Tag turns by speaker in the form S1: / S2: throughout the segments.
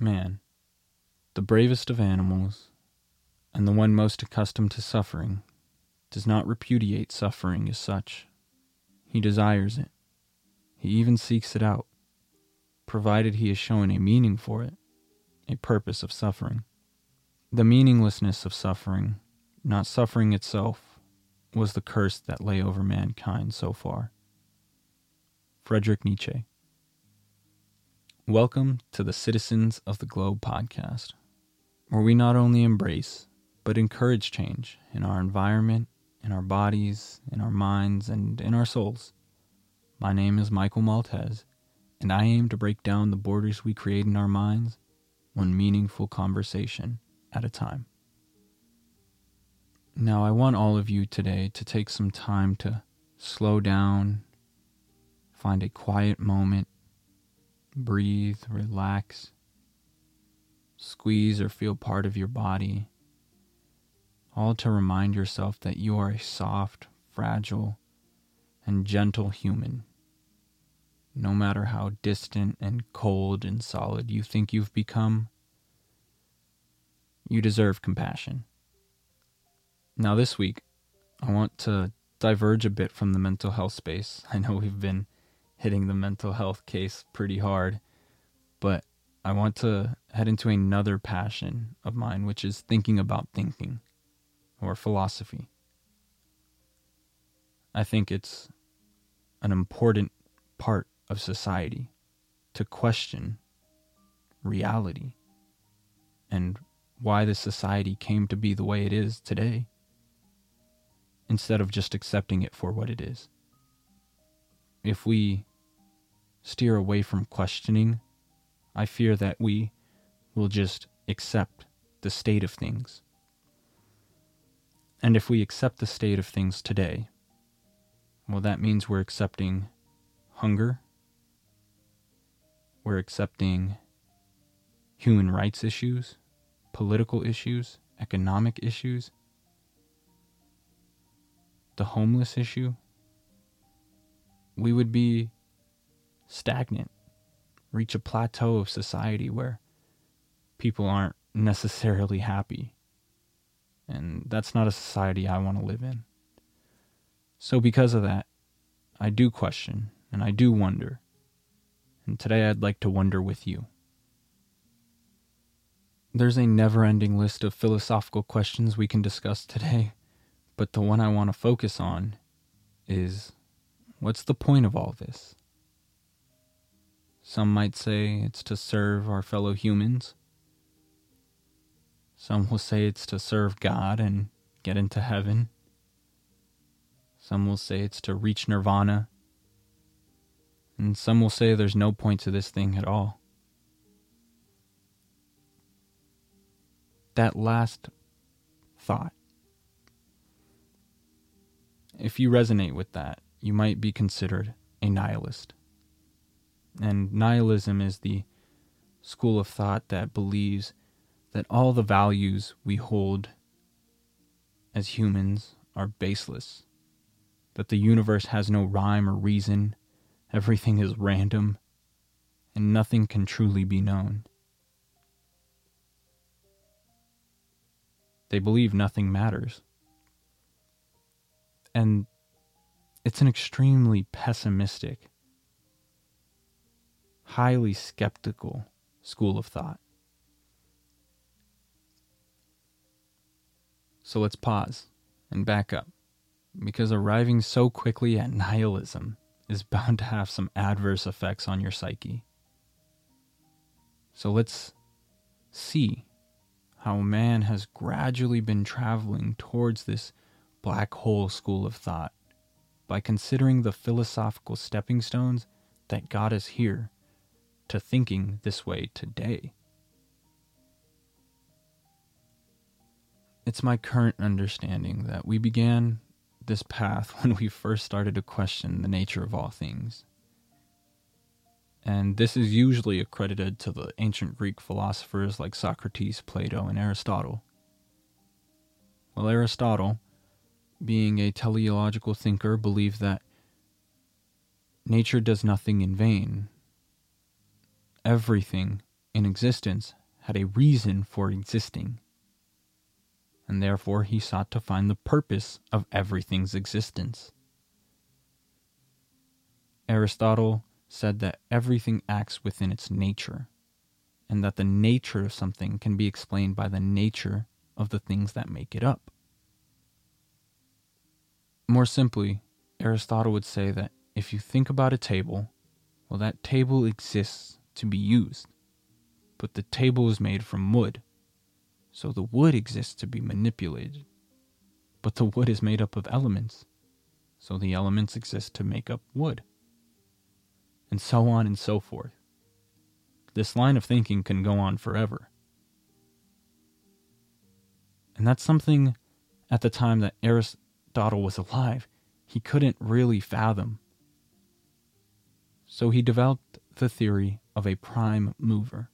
S1: Man, the bravest of animals, and the one most accustomed to suffering, does not repudiate suffering as such. He desires it. He even seeks it out, provided he is shown a meaning for it, a purpose of suffering. The meaninglessness of suffering, not suffering itself, was the curse that lay over mankind so far. Friedrich Nietzsche. Welcome to the Citizens of the Globe podcast, where we not only embrace, but encourage change in our environment, in our bodies, in our minds, and in our souls. My name is Michael Maltese, and I aim to break down the borders we create in our minds, one meaningful conversation at a time. Now, I want all of you today to take some time to slow down, find a quiet moment breathe, relax, squeeze or feel part of your body, all to remind yourself that you are a soft, fragile, and gentle human. No matter how distant and cold and solid you think you've become, you deserve compassion. Now, this week, I want to diverge a bit from the mental health space. I know we've been hitting the mental health case pretty hard. But I want to head into another passion of mine, which is thinking about thinking or philosophy. I think it's an important part of society to question reality and why this society came to be the way it is today instead of just accepting it for what it is. If we steer away from questioning, I fear that we will just accept the state of things. And if we accept the state of things today, well, that means we're accepting hunger, we're accepting human rights issues, political issues, economic issues, the homeless issue. We would be stagnant, reach a plateau of society where people aren't necessarily happy. And that's not a society I want to live in. So, because of that, I do question and I do wonder. And today I'd like to wonder with you. There's a never ending list of philosophical questions we can discuss today, but the one I want to focus on is what's the point of all this? Some might say it's to serve our fellow humans. Some will say it's to serve God and get into heaven. Some will say it's to reach nirvana. And some will say there's no point to this thing at all. That last thought. If you resonate with that, you might be considered a nihilist. And nihilism is the school of thought that believes that all the values we hold as humans are baseless, that the universe has no rhyme or reason, everything is random, and nothing can truly be known. They believe nothing matters. And it's an extremely pessimistic highly skeptical school of thought. So let's pause and back up, because arriving so quickly at nihilism is bound to have some adverse effects on your psyche. So let's see how man has gradually been traveling towards this black hole school of thought by considering the philosophical stepping stones that got us here to thinking this way today. It's my current understanding that we began this path when we first started to question the nature of all things. And this is usually accredited to the ancient Greek philosophers like Socrates, Plato, and Aristotle. Well, Aristotle, being a teleological thinker, believed that nature does nothing in vain, everything in existence had a reason for existing, and therefore he sought to find the purpose of everything's existence. Aristotle said that everything acts within its nature, and that the nature of something can be explained by the nature of the things that make it up. More simply, Aristotle would say that if you think about a table, well, that table exists to be used, but the table is made from wood, so the wood exists to be manipulated. But the wood is made up of elements, so the elements exist to make up wood and so on and so forth. This line of thinking can go on forever. And that's something at the time that Aristotle was alive, he couldn't really fathom. So he developed the theory of a prime mover,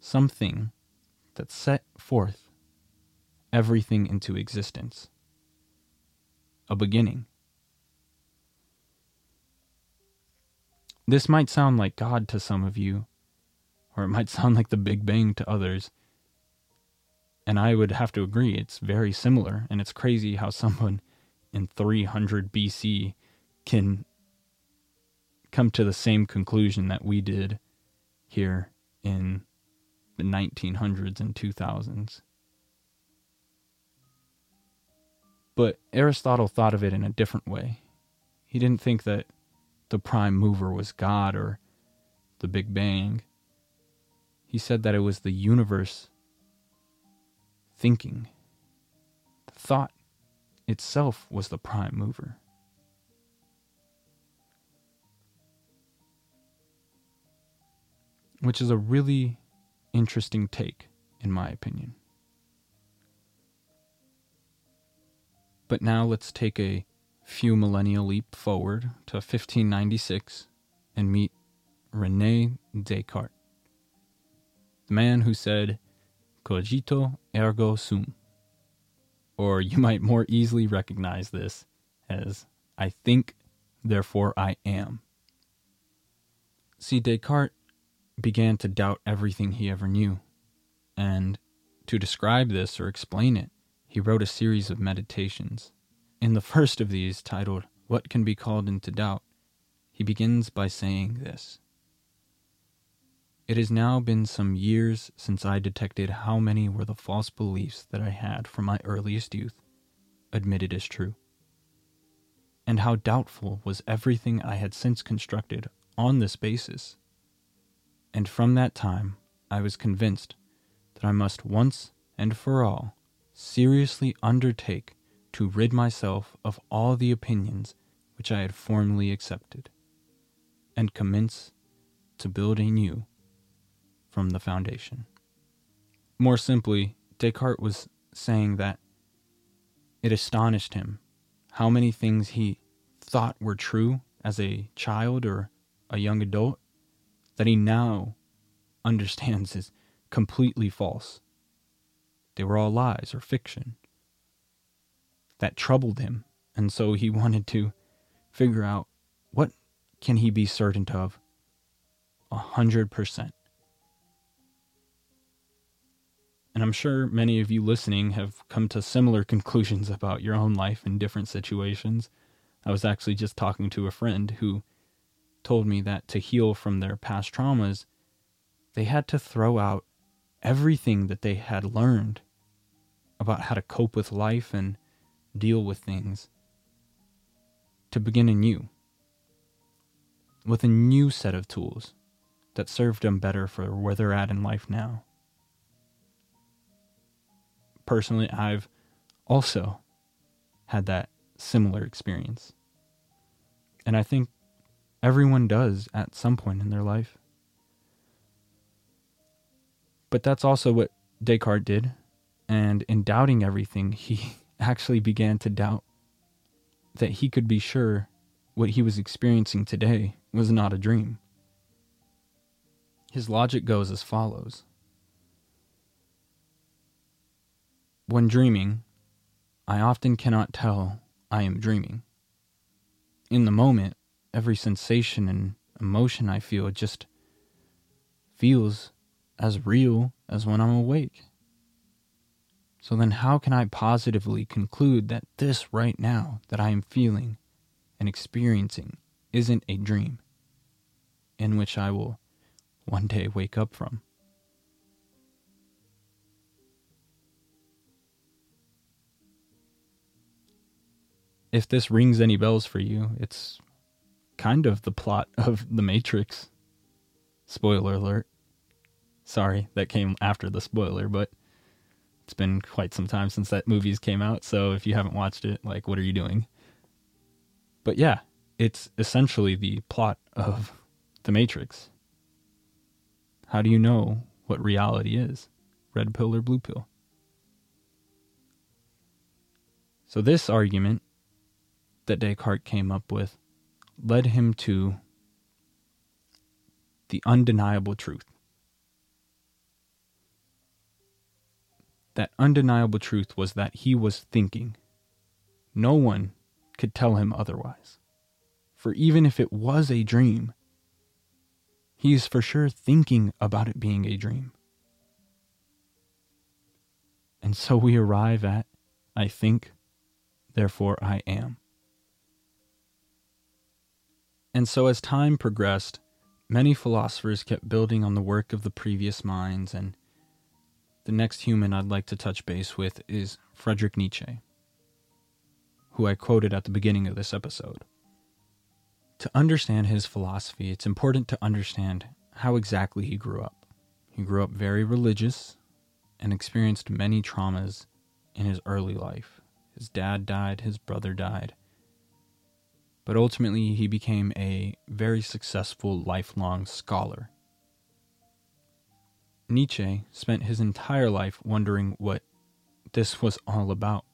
S1: something that set forth everything into existence, a beginning. This might sound like God to some of you, or it might sound like the Big Bang to others. And I would have to agree, it's very similar, and it's crazy how someone in 300 BC can come to the same conclusion that we did here in the 1900s and 2000s. But Aristotle thought of it in a different way. He didn't think that the prime mover was God or the Big Bang. He said that it was the universe thinking. The thought itself was the prime mover. Which is a really interesting take, in my opinion. But now let's take a few millennia leap forward to 1596 and meet Rene Descartes, the man who said, Cogito ergo sum. Or you might more easily recognize this as, I think, therefore I am. See, Descartes began to doubt everything he ever knew, and to describe this or explain it, he wrote a series of meditations. In the first of these, titled What Can Be Called Into Doubt, he begins by saying this. It has now been some years since I detected how many were the false beliefs that I had from my earliest youth admitted as true, and how doubtful was everything I had since constructed on this basis. And from that time, I was convinced that I must once and for all seriously undertake to rid myself of all the opinions which I had formerly accepted, and commence to build anew from the foundation. More simply, Descartes was saying that it astonished him how many things he thought were true as a child or a young adult that he now understands is completely false. They were all lies or fiction that troubled him, and so he wanted to figure out what can he be certain of a hundred percent. And I'm sure many of you listening have come to similar conclusions about your own life in different situations. I was actually just talking to a friend who told me that to heal from their past traumas, they had to throw out everything that they had learned about how to cope with life and deal with things to begin anew with a new set of tools that served them better for where they're at in life now. Personally, I've also had that similar experience. And I think everyone does at some point in their life. But that's also what Descartes did. And in doubting everything, he actually began to doubt that he could be sure what he was experiencing today was not a dream. His logic goes as follows When dreaming, I often cannot tell I am dreaming. In the moment, every sensation and emotion I feel just feels as real as when I'm awake. So then, how can I positively conclude that this right now that I am feeling and experiencing isn't a dream in which I will one day wake up from? If this rings any bells for you, it's kind of the plot of The Matrix. Spoiler alert. Sorry, that came after the spoiler, but it's been quite some time since that movie's came out, so if you haven't watched it, like what are you doing? But yeah, it's essentially the plot of The Matrix. How do you know what reality is? Red pill or blue pill? So this argument that Descartes came up with led him to the undeniable truth. That undeniable truth was that he was thinking. No one could tell him otherwise. For even if it was a dream, he is for sure thinking about it being a dream. And so we arrive at I think, therefore I am. And so as time progressed, many philosophers kept building on the work of the previous minds, and the next human I'd like to touch base with is Friedrich Nietzsche, who I quoted at the beginning of this episode. To understand his philosophy, it's important to understand how exactly he grew up. He grew up very religious and experienced many traumas in his early life. His dad died, his brother died, but ultimately he became a very successful lifelong scholar. Nietzsche spent his entire life wondering what this was all about.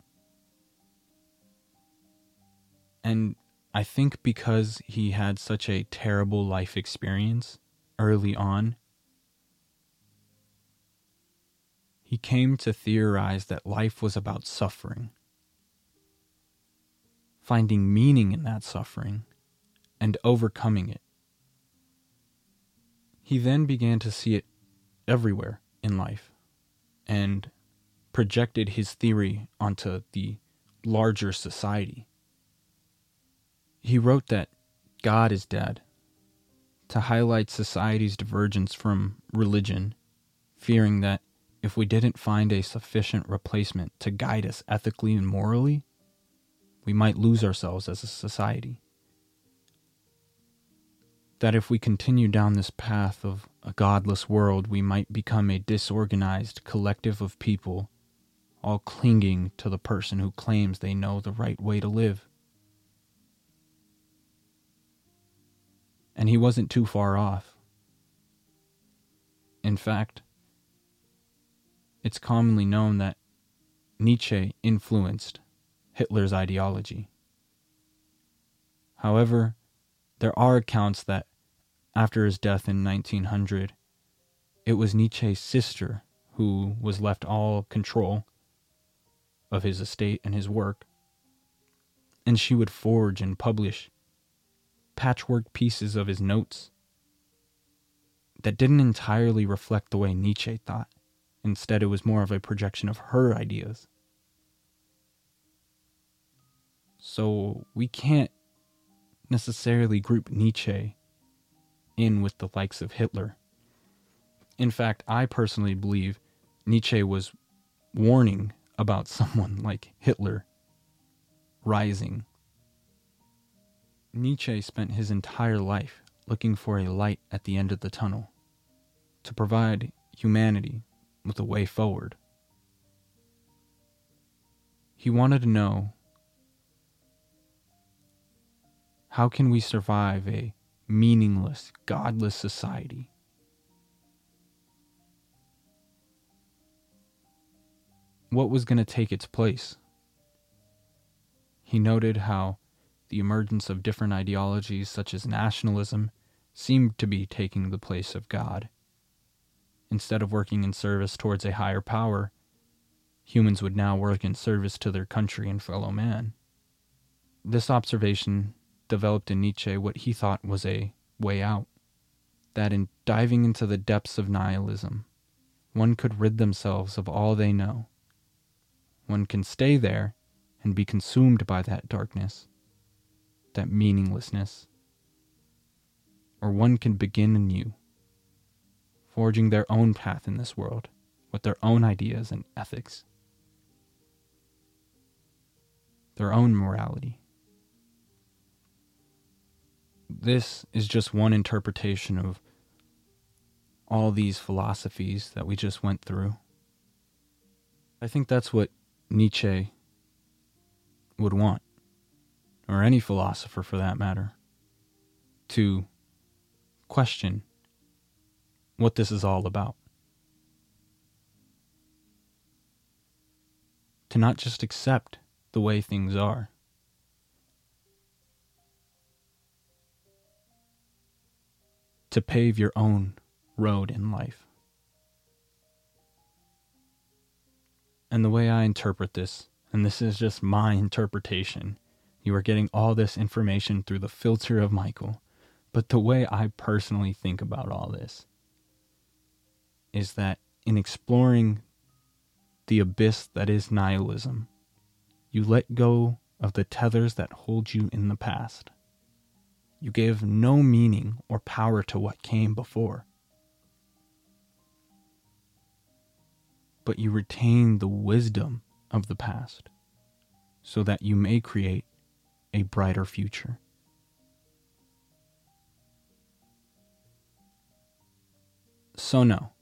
S1: And I think because he had such a terrible life experience early on, he came to theorize that life was about suffering finding meaning in that suffering and overcoming it. He then began to see it everywhere in life and projected his theory onto the larger society. He wrote that God is dead to highlight society's divergence from religion, fearing that if we didn't find a sufficient replacement to guide us ethically and morally, we might lose ourselves as a society. That if we continue down this path of a godless world, we might become a disorganized collective of people, all clinging to the person who claims they know the right way to live. And he wasn't too far off. In fact, it's commonly known that Nietzsche influenced Hitler's ideology. However, there are accounts that after his death in 1900, it was Nietzsche's sister who was left all control of his estate and his work, and she would forge and publish patchwork pieces of his notes that didn't entirely reflect the way Nietzsche thought. Instead, it was more of a projection of her ideas. So we can't necessarily group Nietzsche in with the likes of Hitler. In fact, I personally believe Nietzsche was warning about someone like Hitler rising. Nietzsche spent his entire life looking for a light at the end of the tunnel to provide humanity with a way forward. He wanted to know How can we survive a meaningless, godless society? What was going to take its place? He noted how the emergence of different ideologies, such as nationalism, seemed to be taking the place of God. Instead of working in service towards a higher power, humans would now work in service to their country and fellow man. This observation developed in Nietzsche what he thought was a way out. That in diving into the depths of nihilism, one could rid themselves of all they know. One can stay there and be consumed by that darkness, that meaninglessness. Or one can begin anew, forging their own path in this world with their own ideas and ethics, their own morality. This is just one interpretation of all these philosophies that we just went through. I think that's what Nietzsche would want, or any philosopher for that matter, to question what this is all about. To not just accept the way things are. To pave your own road in life. And the way I interpret this, and this is just my interpretation, you are getting all this information through the filter of Michael. But the way I personally think about all this is that in exploring the abyss that is nihilism, you let go of the tethers that hold you in the past. You gave no meaning or power to what came before. but you retain the wisdom of the past so that you may create a brighter future. So, no,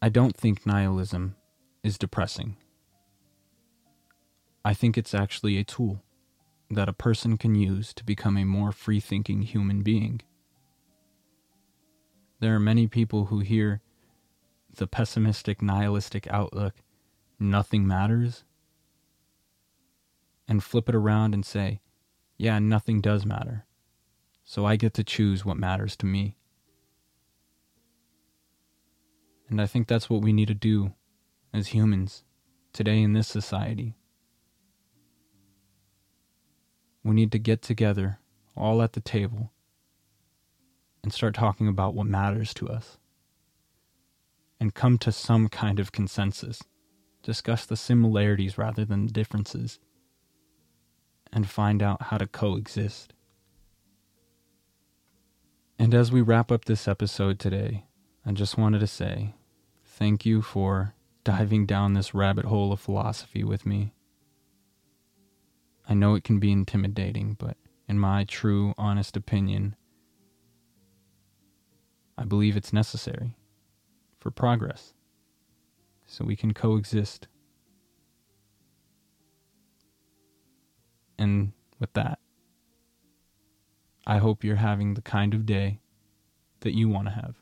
S1: I don't think nihilism is depressing. I think it's actually a tool that a person can use to become a more free thinking human being. There are many people who hear the pessimistic, nihilistic outlook, nothing matters, and flip it around and say, yeah, nothing does matter. So I get to choose what matters to me. And I think that's what we need to do as humans today in this society. We need to get together, all at the table, and start talking about what matters to us and come to some kind of consensus. Discuss the similarities rather than the differences, and find out how to coexist. And as we wrap up this episode today, I just wanted to say thank you for diving down this rabbit hole of philosophy with me. I know it can be intimidating, but in my true, honest opinion, I believe it's necessary for progress so we can coexist. And with that, I hope you're having the kind of day that you want to have.